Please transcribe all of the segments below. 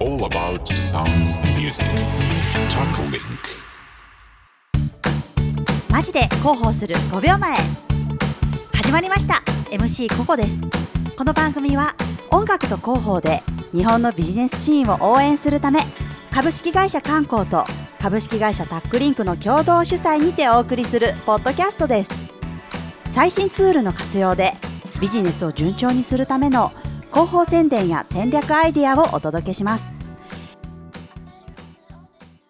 all about sounds and music. Talk Link. マジで広報する5秒前始まりました MC ココですこの番組は音楽と広報で日本のビジネスシーンを応援するため株式会社観光と株式会社タックリンクの共同主催にてお送りするポッドキャストです最新ツールの活用でビジネスを順調にするための広報宣伝や戦略アイデアをお届けします。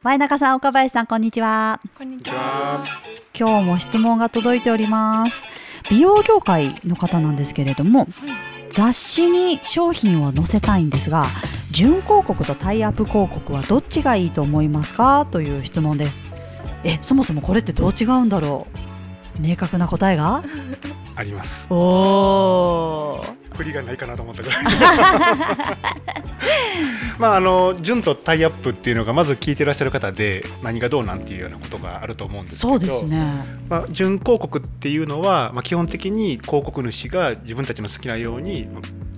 前中さん岡林さんこんにちは。こんにちは。今日も質問が届いております。美容業界の方なんですけれども雑誌に商品を載せたいんですが準広告とタイアップ広告はどっちがいいと思いますか？という質問です。えそもそもこれってどう違うんだろう？明確な答えが？あります。おー振りがないかなと思ったぐらい。まああの純とタイアップっていうのがまず聞いてらっしゃる方で何がどうなんていうようなことがあると思うんですけど。そうです。ねまあ純広告っていうのはまあ基本的に広告主が自分たちの好きなように。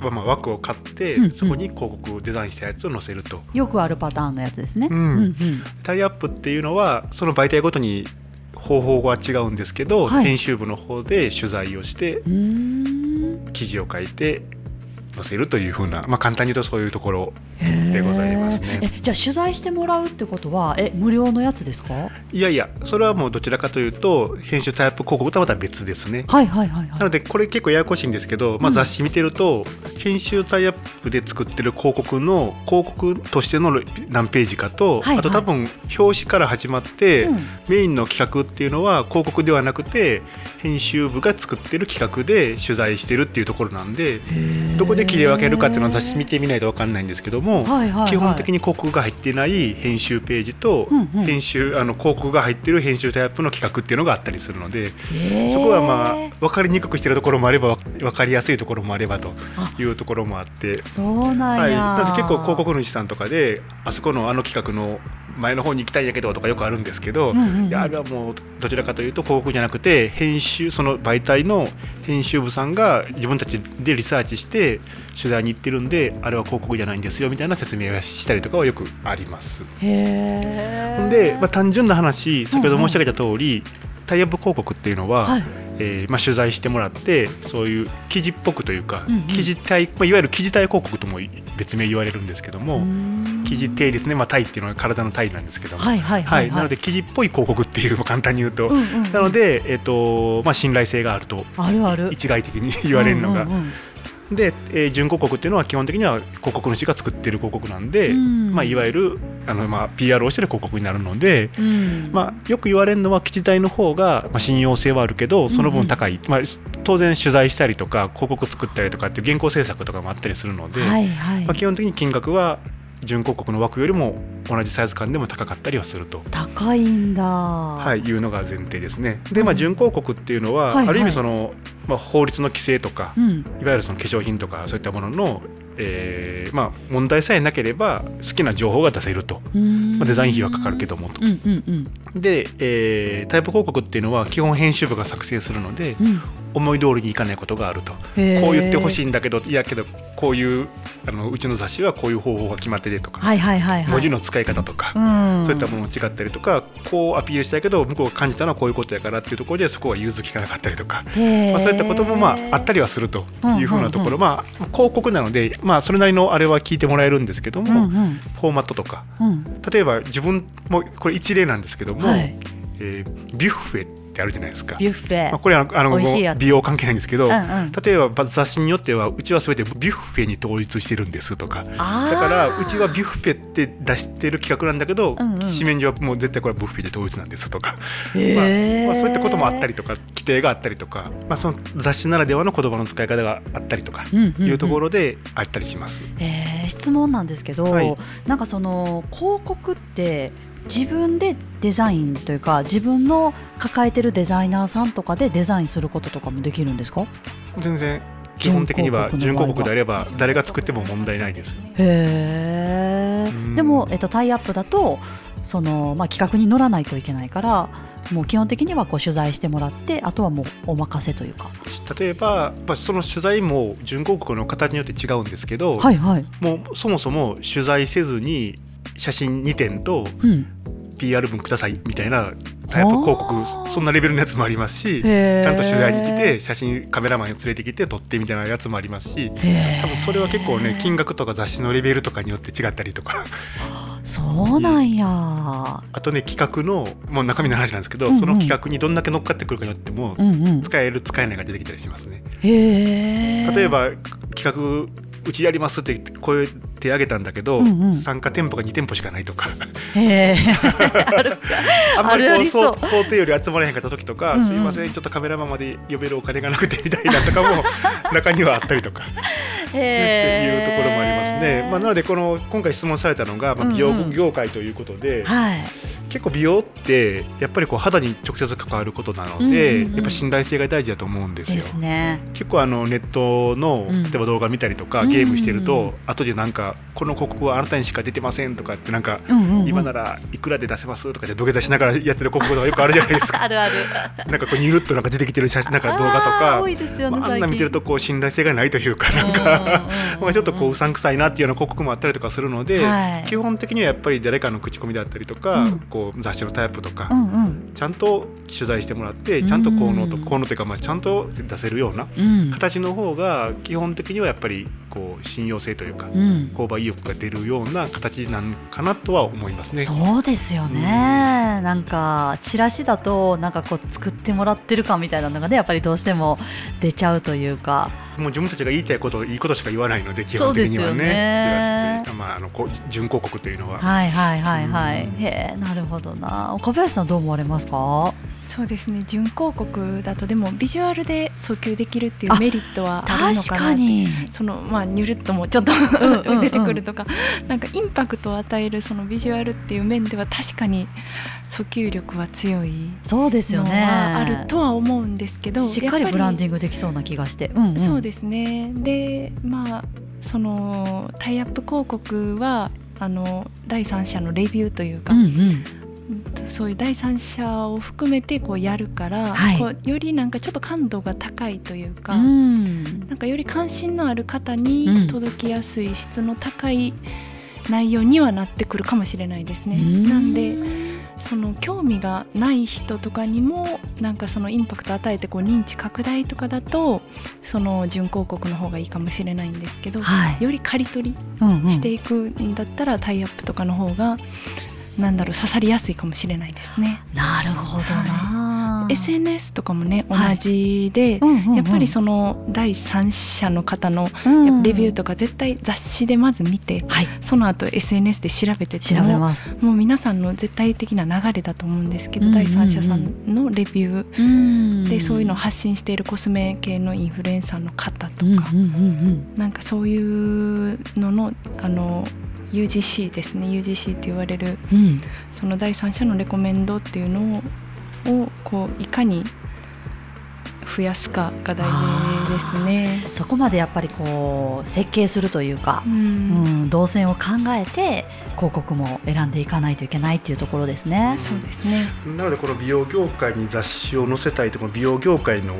まあまあ枠を買って、うんうんそこに広告をデザインしたやつを載せるとよくあるパターンのやつですね、うんうんタイアップっていうのはその媒体ごとに方法は違うんですけど、はい編集部の方で取材をして記事を書いて載せるというふうな、まあ、簡単に言うとそういうところでございますね。えじゃあ取材してもらうってことはえ無料のやつですか？いやいやそれはもうどちらかというと編集タイアップ広告とはまた別ですね。はいはいはいはい。なのでこれ結構ややこしいんですけど、まあ、うん雑誌見てると、編集タイアップで作ってる広告の広告としての何ページかと、はいはい。あと多分表紙から始まって、うん。メインの企画っていうのは広告ではなくて編集部が作ってる企画で取材してるっていうところなんでどこで切り分けるかっていうのは雑誌見てみないと分かんないんですけども、はいはいはい。基本的に広告が入っていない編集ページと、うんうん編集あの広告が入ってる編集タイプの企画っていうのがあったりするので、そこはまあ分かりにくくしてるところもあれば分かりやすいところもあればというところもあって。そうなんはい、や、なので結構広告主さんとかであそこのあの企画の前の方に行きたいんやけどとかよくあるんですけど、うんうんうん。いやあれはもうどちらかというと広告じゃなくて編集その媒体の編集部さんが自分たちでリサーチして取材に行ってるんであれは広告じゃないんですよみたいな説明をしたりとかはよくあります。で、まあ、単純な話先ほど申し上げた通り、タイアップ広告っていうのは、はい。えーまあ、取材してもらってそういう記事っぽくというか、うんうん。記事体、まあ、いわゆる記事体広告とも別名言われるんですけども、記事体ですね、まあ、体っていうのは体の体なんですけども、はいはいはいはい。なので記事っぽい広告っていう簡単に言うと、うんうんうん。なので、えっとまあ、信頼性があると。あるある。一概的に言われるのが、うんうんうんで、えー準広告っていうのは基本的には広告主が作ってる広告なんで、うん。まあ、いわゆるあの、まあ、PR をしてる広告になるので、うん。まあ、よく言われるのは記事体の方が、まあ、信用性はあるけどその分高い、まあ、当然取材したりとか広告作ったりとかっていう原稿制作とかもあったりするので、はいはい、まあ、基本的に金額は準広告の枠よりも同じサイズ感でも高かったりはすると。高いんだはい、いうのが前提ですね。で、まあ、準広告っていうのは、はいはいある意味その、まあ、法律の規制とか、うんいわゆるその化粧品とかそういったものの、えーまあ、問題さえなければ好きな情報が出せると、まあ、デザイン費はかかるけどもと。うんうんうんで、えータイプ広告っていうのは基本編集部が作成するのでうん。思い通りにいかないことがあると。こう言ってほしいんだけどいやけどこういうあのうちの雑誌はこういう方法が決まっててとか、はいはいはいはい。文字の使い方とか、うん。そういったものも違ったりとかこうアピールしたいけど向こうが感じたのはこういうことやからっていうところでそこは融通きかなかったりとか。まあ、そういったこともまああったりはするというふうなところ、まあ、広告なので、まあ、それなりのあれは聞いてもらえるんですけども、うんうん。フォーマットとか。うん。例えば自分もこれ一例なんですけども、はい。えービュッフェってあるじゃないですか。ビュッフェ。まあ、これはあの美容関係ないんですけど、うんうん。例えば雑誌によってはうちは全てビュッフェに統一してるんですとか。だからうちはビュッフェって出してる企画なんだけど、うんうん。紙面上はもう絶対これはブッフェで統一なんですとか、まあまあ、そういったこともあったりとか規定があったりとか、まあ、その雑誌ならではの言葉の使い方があったりとかうんうんうん。いうところであったりします。えー質問なんですけど、はい。なんかその広告って自分でデザインというか自分の抱えてるデザイナーさんとかでデザインすることとかもできるんですか？全然基本的には準準広告であれば誰が作っても問題ないです。へうんえでも、えっと、タイアップだとその、まあ、企画に乗らないといけないからもう基本的にはこう取材してもらってあとはもうお任せというか。例えば、まあ、その取材も準広告の形によって違うんですけど、はいはい、もうそもそも取材せずに写真2点とうん。PR 文くださいみたいなタイプ広告そんなレベルのやつもありますしちゃんと取材に来て写真カメラマンを連れてきて撮ってみたいなやつもありますし多分それは結構ね金額とか雑誌のレベルとかによって違ったりとか。そうなんや。あとね企画のもう中身の話なんですけど、うんうん。その企画にどんだけ乗っかってくるかによっても、うんうん。使える使えないが出てきたりしますね。例えば企画うちやりますって声手挙げたんだけど、うんうん。参加店舗が2店舗しかないとか。あんまりこう想想定より集まらへんかった時とか、うんうん。すいませんちょっとカメラマンまで呼べるお金がなくてみたいなとかも 中にはあったりとか。っていうところもありますね。まあ、なのでこの今回質問されたのが、まあ、美容うん。うん業界ということで、はい結構美容ってやっぱりこう肌に直接関わることなので、うんうんうん。やっぱ信頼性が大事だと思うんですよ。ですね。結構あのネットのうん例えば動画見たりとか、うんゲームしてると、後でなんかこの広告はあなたにしか出てませんとかってなんか、うんうんうん。今ならいくらで出せますとかで土下座しながらやってる広告とかよくあるじゃないですか。あるある。なんかこうニュルっとなんか出てきてる写真なんか動画とか多いですよねまあ、あんな見てるとこう信頼性がないというかなんうんうんうんかうん。まあちょっとこううさんくさいなっていうような広告もあったりとかするので、はい。基本的にはやっぱり誰かの口コミだったりとか、うんこう雑誌のタイプとか、うんうん。ちゃんと取材してもらってちゃんと効能とうん効能というかまあちゃんと出せるようなうん。形の方が基本的にはやっぱりこう信用性というかうん。購買意欲が出るような形なんかなとは思いますね。そうですよね、なんかチラシだとなんかこう作ってもらってる感みたいなのがねやっぱりどうしても出ちゃうというか。もう自分たちが言いたいこといいことしか言わないので基本的にはねねチラシってまああのこう準広告というのは。はいはいはいはい、うん。へえなるほどな。岡林さんどう思われますか？そうですね。準広告だとでもビジュアルで訴求できるっていうあメリットはあるの確かなって。かに。そのまあニュルっともちょっとんうんうん。出てくるとか。なんかインパクトを与えるそのビジュアルっていう面では確かに訴求力は強いそうですよのねはあるとは思うんですけどしっかりブランディンググできそうな気がして、うんうん、そうですね。でまあそのタイアップ広告はあの第三者のレビューというか、うんうんそういう第三者を含めてこうやるから、はい。こうよりなんかちょっと感度が高いというか、うん。なんかより関心のある方うん。に届きやすい質の高い内容にはなってくるかもしれないですね。なんでその興味がない人とかにもなんかそのインパクト与えてこう認知拡大とかだとその準広告の方がいいかもしれないんですけど、はい。より刈り取りうんうん。していくんだったらタイアップとかの方がなんだろう刺さりやすいかもしれないですね。なるほどな、SNS とかもね同はい。じで、うんうんうん。やっぱりその第三者の方のうんレビューとか絶対雑誌でまず見て、はい。その後 SNS で調べてってもべます。もう皆さんの絶対的な流れだと思うんですけど、うんうんうん。第三者さんのレビュー。うん。でそういうのを発信しているコスメ系のインフルエンサーの方とか、うんうんうん。なんかそういうののあの UGC ですね。UGC って言われるうん。うんその第三者のレコメンドっていうのををこういかに増やすかが大事ですね。そこまでやっぱりこう設計するというかう、うんん、動線を考えて広告も選んでいかないといけないっていうところですね。そうですね。なのでこの美容業界に雑誌を載せたいとこの美容業界の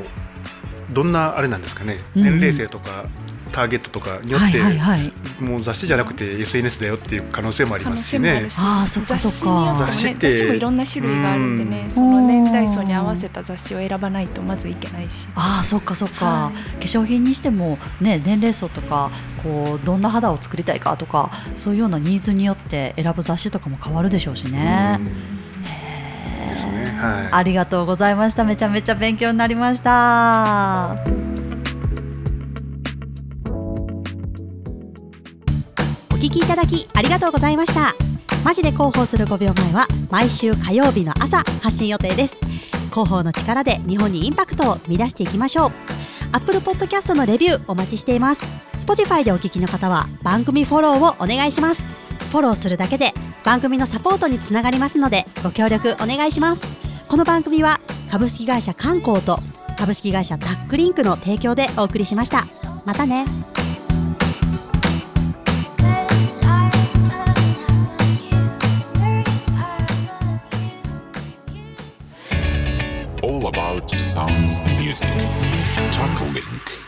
どんなあれなんですかね、うん。うん年齢層とかターゲットとかによって、はいはいはい。もう雑誌じゃなくて SNS だよっていう可能性もありますしねあ。ああそっかそっ雑誌によってもか。雑誌ってね雑誌もいろんな種類があるんでねうんその年代層に合わせた雑誌を選ばないとまずいけないし。ああそっかそっか、は化粧品にしてもね年齢層とかこうどんな肌を作りたいかとかそういうようなニーズによって選ぶ雑誌とかも変わるでしょうしね。ですねはいありがとうございましためちゃめちゃ勉強になりました。聞きいただきありがとうございました。マジで広報する5秒前は毎週火曜日の朝発信予定です。広報の力で日本にインパクトを生み出していきましょう。Apple Podcast のレビューお待ちしています。Spotify でお聞きの方は番組フォローをお願いします。フォローするだけで番組のサポートにつながりますのでご協力お願いします。この番組は株式会社観光と株式会社タックリンクの提供でお送りしました。またね。about sounds and music. Talk Link.